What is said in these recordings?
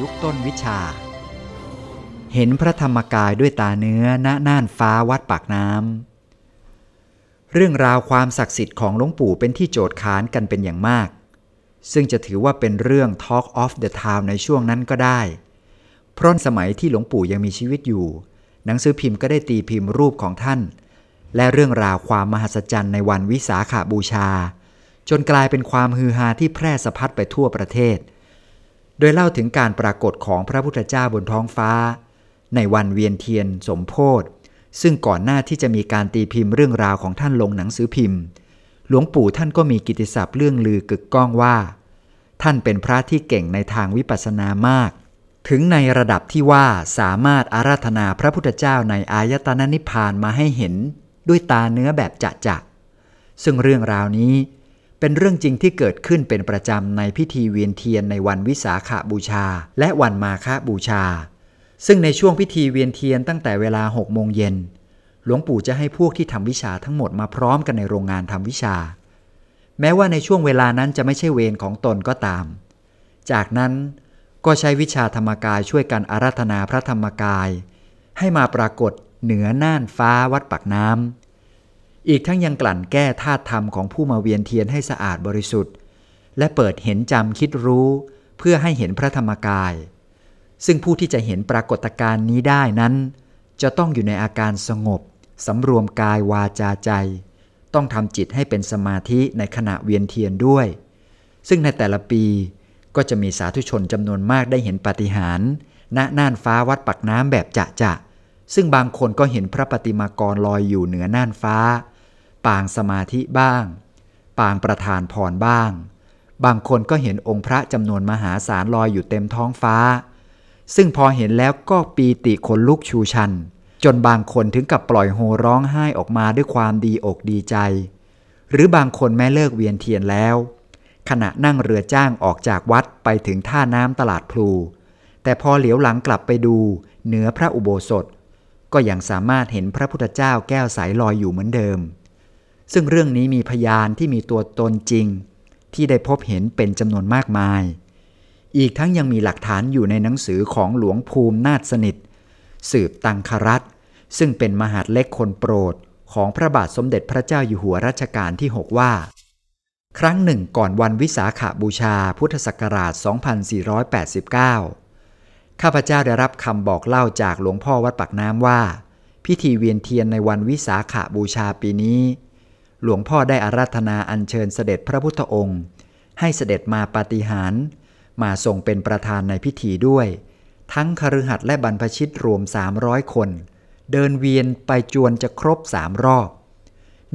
ยุคต้นวิชา เห็นพระธรรมกายด้วยตาเนื้อณน่านฟ้าวัดปากน้ำ เรื่องราวความศักดิ์สิทธิ์ของหลวงปู่เป็นที่โจทย์ค้านกันเป็นอย่างมาก ซึ่งจะถือว่าเป็นเรื่อง Talk of the Town ในช่วงนั้นก็ได้ เพราะสมัยที่หลวงปู่ยังมีชีวิตอยู่ หนังสือพิมพ์ก็ได้ตีพิมพ์รูปของท่าน และเรื่องราวความมหัศจรรย์ในวันวิสาขาบูชาจนกลายเป็นความฮือฮาที่แพร่สะพัดไปทั่วประเทศ ดยเล่าถึงการปรากฏของพระพุทธเจ้าบนท้องฟ้า ในวันเวียนเทียนสมโพธซึ่งก่อนหน้าที่จะมีการตีพิมพ์เรื่องราวของท่านลงหนังสือพิมพ์ หลวงปู่ท่านก็มีกิติศัพท์เรื่องลือกึกก้องว่า ท่านเป็นพระที่เก่งในทางวิปัสสนามาก ถึงในระดับที่ว่าสามารถอาราธนาพระพุทธเจ้าในอายตนะนิพพานมาให้เห็น ด้วยตาเนื้อแบบจะจะซึ่งเรื่องราวนี้ เป็นเรื่องจริงที่เกิดขึ้นเป็นประจำในพิธีเวียนเทียนในวันวิสาขาบูชา และวันมาฆบูชา ซึ่งในช่วงพิธีเวียนเทียนตั้งแต่เวลา6โมงเย็นหลวงปู่จะให้พวกที่ทำวิชาทั้งหมดมาพร้อมกันในโรงงานทำวิชา แม้ว่าในช่วงเวลานั้นจะไม่ใช่เวรของตนก็ตาม จากนั้นก็ใช้วิชาธรรมกายช่วยกันอาราธนาพระธรรมกาย ให้มาปรากฏเหนือน่านฟ้าวัดปากน้ำ อีกทั้งยังกลั่นแก้ธาตุธรรมของผู้มาเวียนเทียนให้สะอาดบริสุทธิ์ และเปิดเห็นจำคิดรู้ เพื่อให้เห็นพระธรรมกาย ซึ่งผู้ที่จะเห็นปรากฏการณ์นี้ได้นั้น จะต้องอยู่ในอาการสงบสำรวมกายวาจาใจ ต้องทำจิตให้เป็นสมาธิในขณะเวียนเทียนด้วย ซึ่งในแต่ละปีก็จะมีสาธุชนจำนวนมากได้เห็นปาฏิหาริย์ณน่านฟ้าวัดปักน้ำแบบจะจะซึ่งบางคนก็เห็นพระปฏิมากรลอยอยู่เหนือน่านฟ้า ปางสมาธิบ้าง ปางประธานพรบ้าง บางคนก็เห็นองค์พระจำนวนมหาศาลลอยอยู่เต็มท้องฟ้า ซึ่งพอเห็นแล้วก็ปีติขนลุกชูชัน จนบางคนถึงกับปล่อยโฮร้องไห้ออกมาด้วยความดีอกดีใจ หรือบางคนแม้เลิกเวียนเทียนแล้ว ขณะนั่งเรือจ้างออกจากวัดไปถึงท่าน้ำตลาดพลู แต่พอเหลียวหลังกลับไปดูเหนือพระอุโบสถก็ยังสามารถเห็นพระพุทธเจ้าแก้วใสลอยอยู่เหมือนเดิม ซึ่งเรื่องนี้มีพยานที่มีตัวตนจริง ที่ได้พบเห็นเป็นจำนวนมากมาย อีกทั้งยังมีหลักฐานอยู่ในหนังสือของหลวงภูมินาฏสนิท สืบตังครัตซึ่งเป็นมหาดเล็กคนโปรดของพระบาทสมเด็จพระเจ้าอยู่หัวรัชกาลที่ 6 ว่า ครั้งหนึ่งก่อนวันวิสาขาบูชาพุทธศักราช 2489 ข้าพเจ้าได้รับคำบอกเล่าจากหลวงพ่อวัดปักน้ำว่า พิธีเวียนเทียนในวันวิสาขาบูชาปีนี้ หลวงพ่อได้อาราธนาอัญเชิญเสด็จพระพุทธองค์ ให้เสด็จมาปาฏิหาริย์มาทรงเป็นประธานในพิธีด้วย ทั้งคฤหัสถ์และบรรพชิตรวม 300 คน เดินเวียนไปจวนจะครบสามรอบ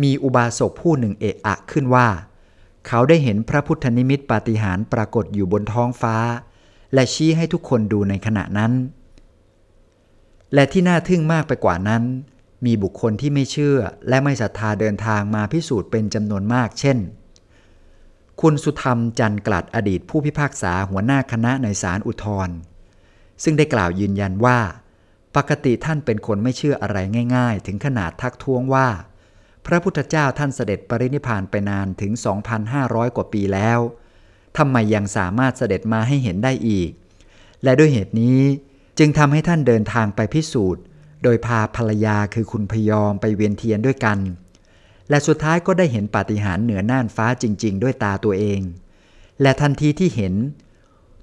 มีอุบาสกผู้หนึ่งเอะอะขึ้นว่า เขาได้เห็นพระพุทธนิมิตปาฏิหาริย์ปรากฏอยู่บนท้องฟ้า และชี้ให้ทุกคนดูในขณะนั้น และที่น่าทึ่งมากไปกว่านั้น มีบุคคลที่ไม่เชื่อและไม่ศรัทธาเดินทางมาพิสูจน์เป็นจำนวนมาก เช่น คุณสุธรรมจันกลัดอดีตผู้พิพากษาหัวหน้าคณะในศาลอุทธรซึ่งได้กล่าวยืนยันว่า ปกติท่านเป็นคนไม่เชื่ออะไรง่าย ๆ ถึงขนาดทักท้วงว่า พระพุทธเจ้าท่านเสด็จปรินิพานไปนานถึง 2,500 กว่าปีแล้วทำไมยังสามารถเสด็จมาให้เห็นได้อีก และด้วยเหตุนี้จึงทำให้ท่านเดินทางไปพิสูจน์ โดยพาภรรยาคือคุณพยอมไปเวียนเทียนด้วยกัน และสุดท้ายก็ได้เห็นปาฏิหาริย์เหนือน่านฟ้าจริง ๆ ด้วยตาตัวเอง และทันทีที่เห็น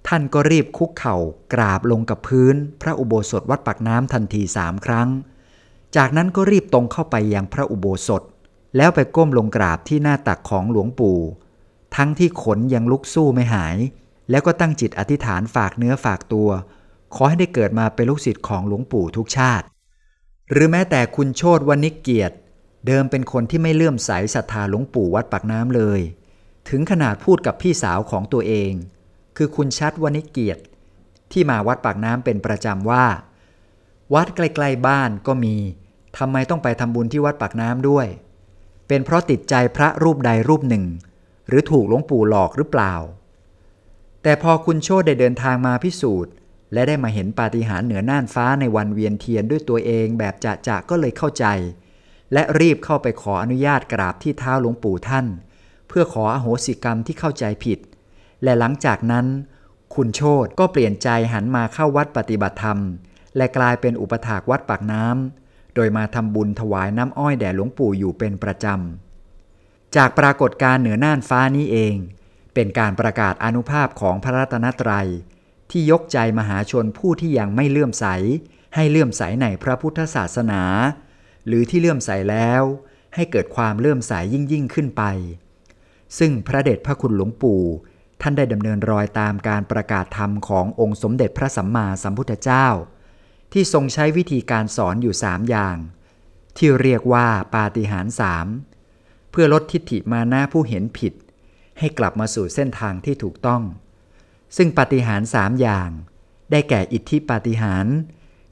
ท่านก็รีบคุกเข่ากราบลงกับพื้น พระอุโบสถวัดปากน้ำทันทีสามครั้ง จากนั้นก็รีบตรงเข้าไปยังพระอุโบสถ แล้วไปก้มลงกราบที่หน้าตักของหลวงปู่ ทั้งที่ขนยังลุกสู้ไม่หาย แล้วก็ตั้งจิตอธิษฐานฝากเนื้อฝากตัวขอให้ได้เกิดมาเป็นลูกศิษย์ของหลวงปู่ทุกชาติ หรือแม้แต่คุณโชตวนิกเกียรติเดิมเป็นคนที่ไม่เลื่อมใสศรัทธาหลวงปู่วัดปากน้ำเลย ถึงขนาดพูดกับพี่สาวของตัวเอง คือคุณชัดวนิกเกียรติ ที่มาวัดปากน้ำเป็นประจำว่า วัดใกล้ๆบ้านก็มีทำไมต้องไปทำบุญที่วัดปากน้ำด้วย เป็นเพราะติดใจพระรูปใดรูปหนึ่ง หรือถูกหลวงปู่หลอกหรือเปล่า แต่พอคุณโชดได้เดินทางมาพิสูจน์ และได้มาเห็นปาฏิหาริย์เหนือน่านฟ้าในวันเวียนเทียนด้วยตัวเองแบบจะจะก็เลยเข้าใจ และรีบเข้าไปขออนุญาตกราบที่เท้าหลวงปู่ท่าน เพื่อขออโหสิกรรมที่เข้าใจผิด และหลังจากนั้น คุณโชตก็เปลี่ยนใจหันมาเข้าวัดปฏิบัติธรรม และกลายเป็นอุปถากวัดปากน้ำโดยมาทำบุญถวายน้ำอ้อยแด่หลวงปู่อยู่เป็นประจำจากปรากฏการณ์เหนือน่านฟ้านี้เอง เป็นการประกาศอนุภาพของพระรัตนตรัย ที่ยกใจมหาชนผู้ที่ยังไม่เลื่อมใส ให้เลื่อมใสในพระพุทธศาสนา หรือที่เลื่อมใสแล้ว ให้เกิดความเลื่อมใสยิ่งยิ่งขึ้นไป ซึ่งพระเดชพระคุณหลวงปู่ ท่านได้ดำเนินรอยตามการประกาศธรรมขององค์สมเด็จพระสัมมาสัมพุทธเจ้า ที่ทรงใช้วิธีการสอนอยู่สามอย่าง ที่เรียกว่าปาฏิหาริย์สามเพื่อลดทิฏฐิมานะผู้เห็นผิด ให้กลับมาสู่เส้นทางที่ถูกต้อง ซึ่งปาฏิหาริย์สามอย่าง ได้แก่อิทธิปาฏิหาริย์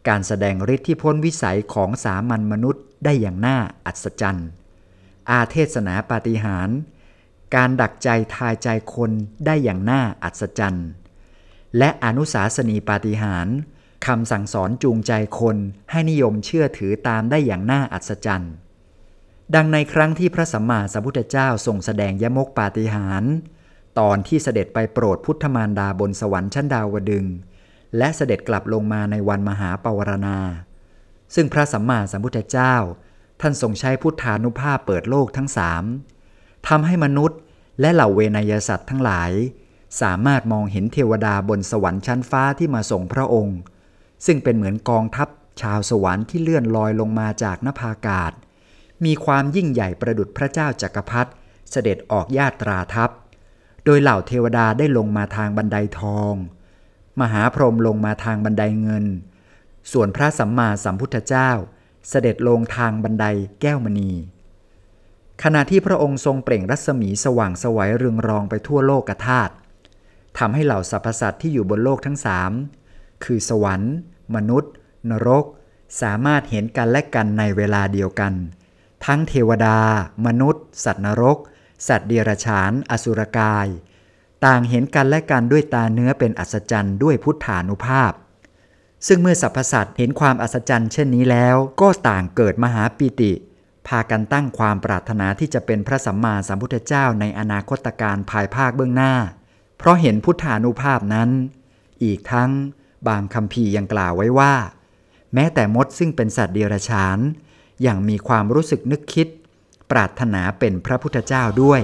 การแสดงฤทธิ์ที่พ้นวิสัยของสามัญมนุษย์ได้อย่างน่าอัศจรรย์ อาเทศนาปาฏิหาริย์การดักใจทายใจคนได้อย่างน่าอัศจรรย์ และอนุสาสนีปาฏิหาริย์คำสั่งสอนจูงใจคนให้นิยมเชื่อถือตามได้อย่างน่าอัศจรรย์ ดังในครั้งที่พระสัมมาสัมพุทธเจ้าทรงแสดงยมกปาฏิหาริย์ ตอนที่เสด็จไปโปรดพุทธมารดาบนสวรรค์ชั้นดาวดึง และเสด็จกลับลงมาในวันมหาปวารณา ซึ่งพระสัมมาสัมพุทธเจ้า ท่านทรงใช้พุทธานุภาพเปิดโลกทั้งสามทำให้มนุษย์และเหล่าเวนยสัตว์ทั้งหลาย สามารถมองเห็นเทวดาบนสวรรค์ชั้นฟ้าที่มาส่งพระองค์ ซึ่งเป็นเหมือนกองทัพชาวสวรรค์ที่เลื่อนลอยลงมาจากนภาอากาศ มีความยิ่งใหญ่ประดุจพระเจ้าจักรพรรดิเสด็จออกญาตราทัพ โดยเหล่าเทวดาได้ลงมาทางบันไดทอง มหาพรหมลงมาทางบันไดเงิน ส่วนพระสัมมาสัมพุทธเจ้า เสด็จลงทางบันไดแก้วมณี ขณะที่พระองค์ทรงเปล่งรัศมีสว่างสวัยเรืองรองไปทั่วโลกธาตุทำให้เหล่าสรรพสัตว์ที่อยู่บนโลกทั้งสามคือสวรรค์ มนุษย์ นรก สามารถเห็นกันและกันในเวลาเดียวกัน ทั้งเทวดา มนุษย์ สัตว์นรก สัตว์เดรัจฉาน อสุรกาย ต่างเห็นกันและกันด้วยตาเนื้อเป็นอัศจรรย์ด้วยพุทธานุภาพ ซึ่งเมื่อสรรพสัตว์เห็นความอัศจรรย์เช่นนี้แล้ว ก็ต่างเกิดมหาปิติ พากันตั้งความปรารถนาที่จะเป็นพระสัมมาสัมพุทธเจ้าในอนาคตการภายภาคเบื้องหน้า เพราะเห็นพุทธานุภาพนั้น อีกทั้งบางคำพียังกล่าวไว้ว่า แม้แต่มดซึ่งเป็นสัตว์เดรัจฉานยังมีความรู้สึกนึกคิด ปรารถนาเป็นพระพุทธเจ้าด้วย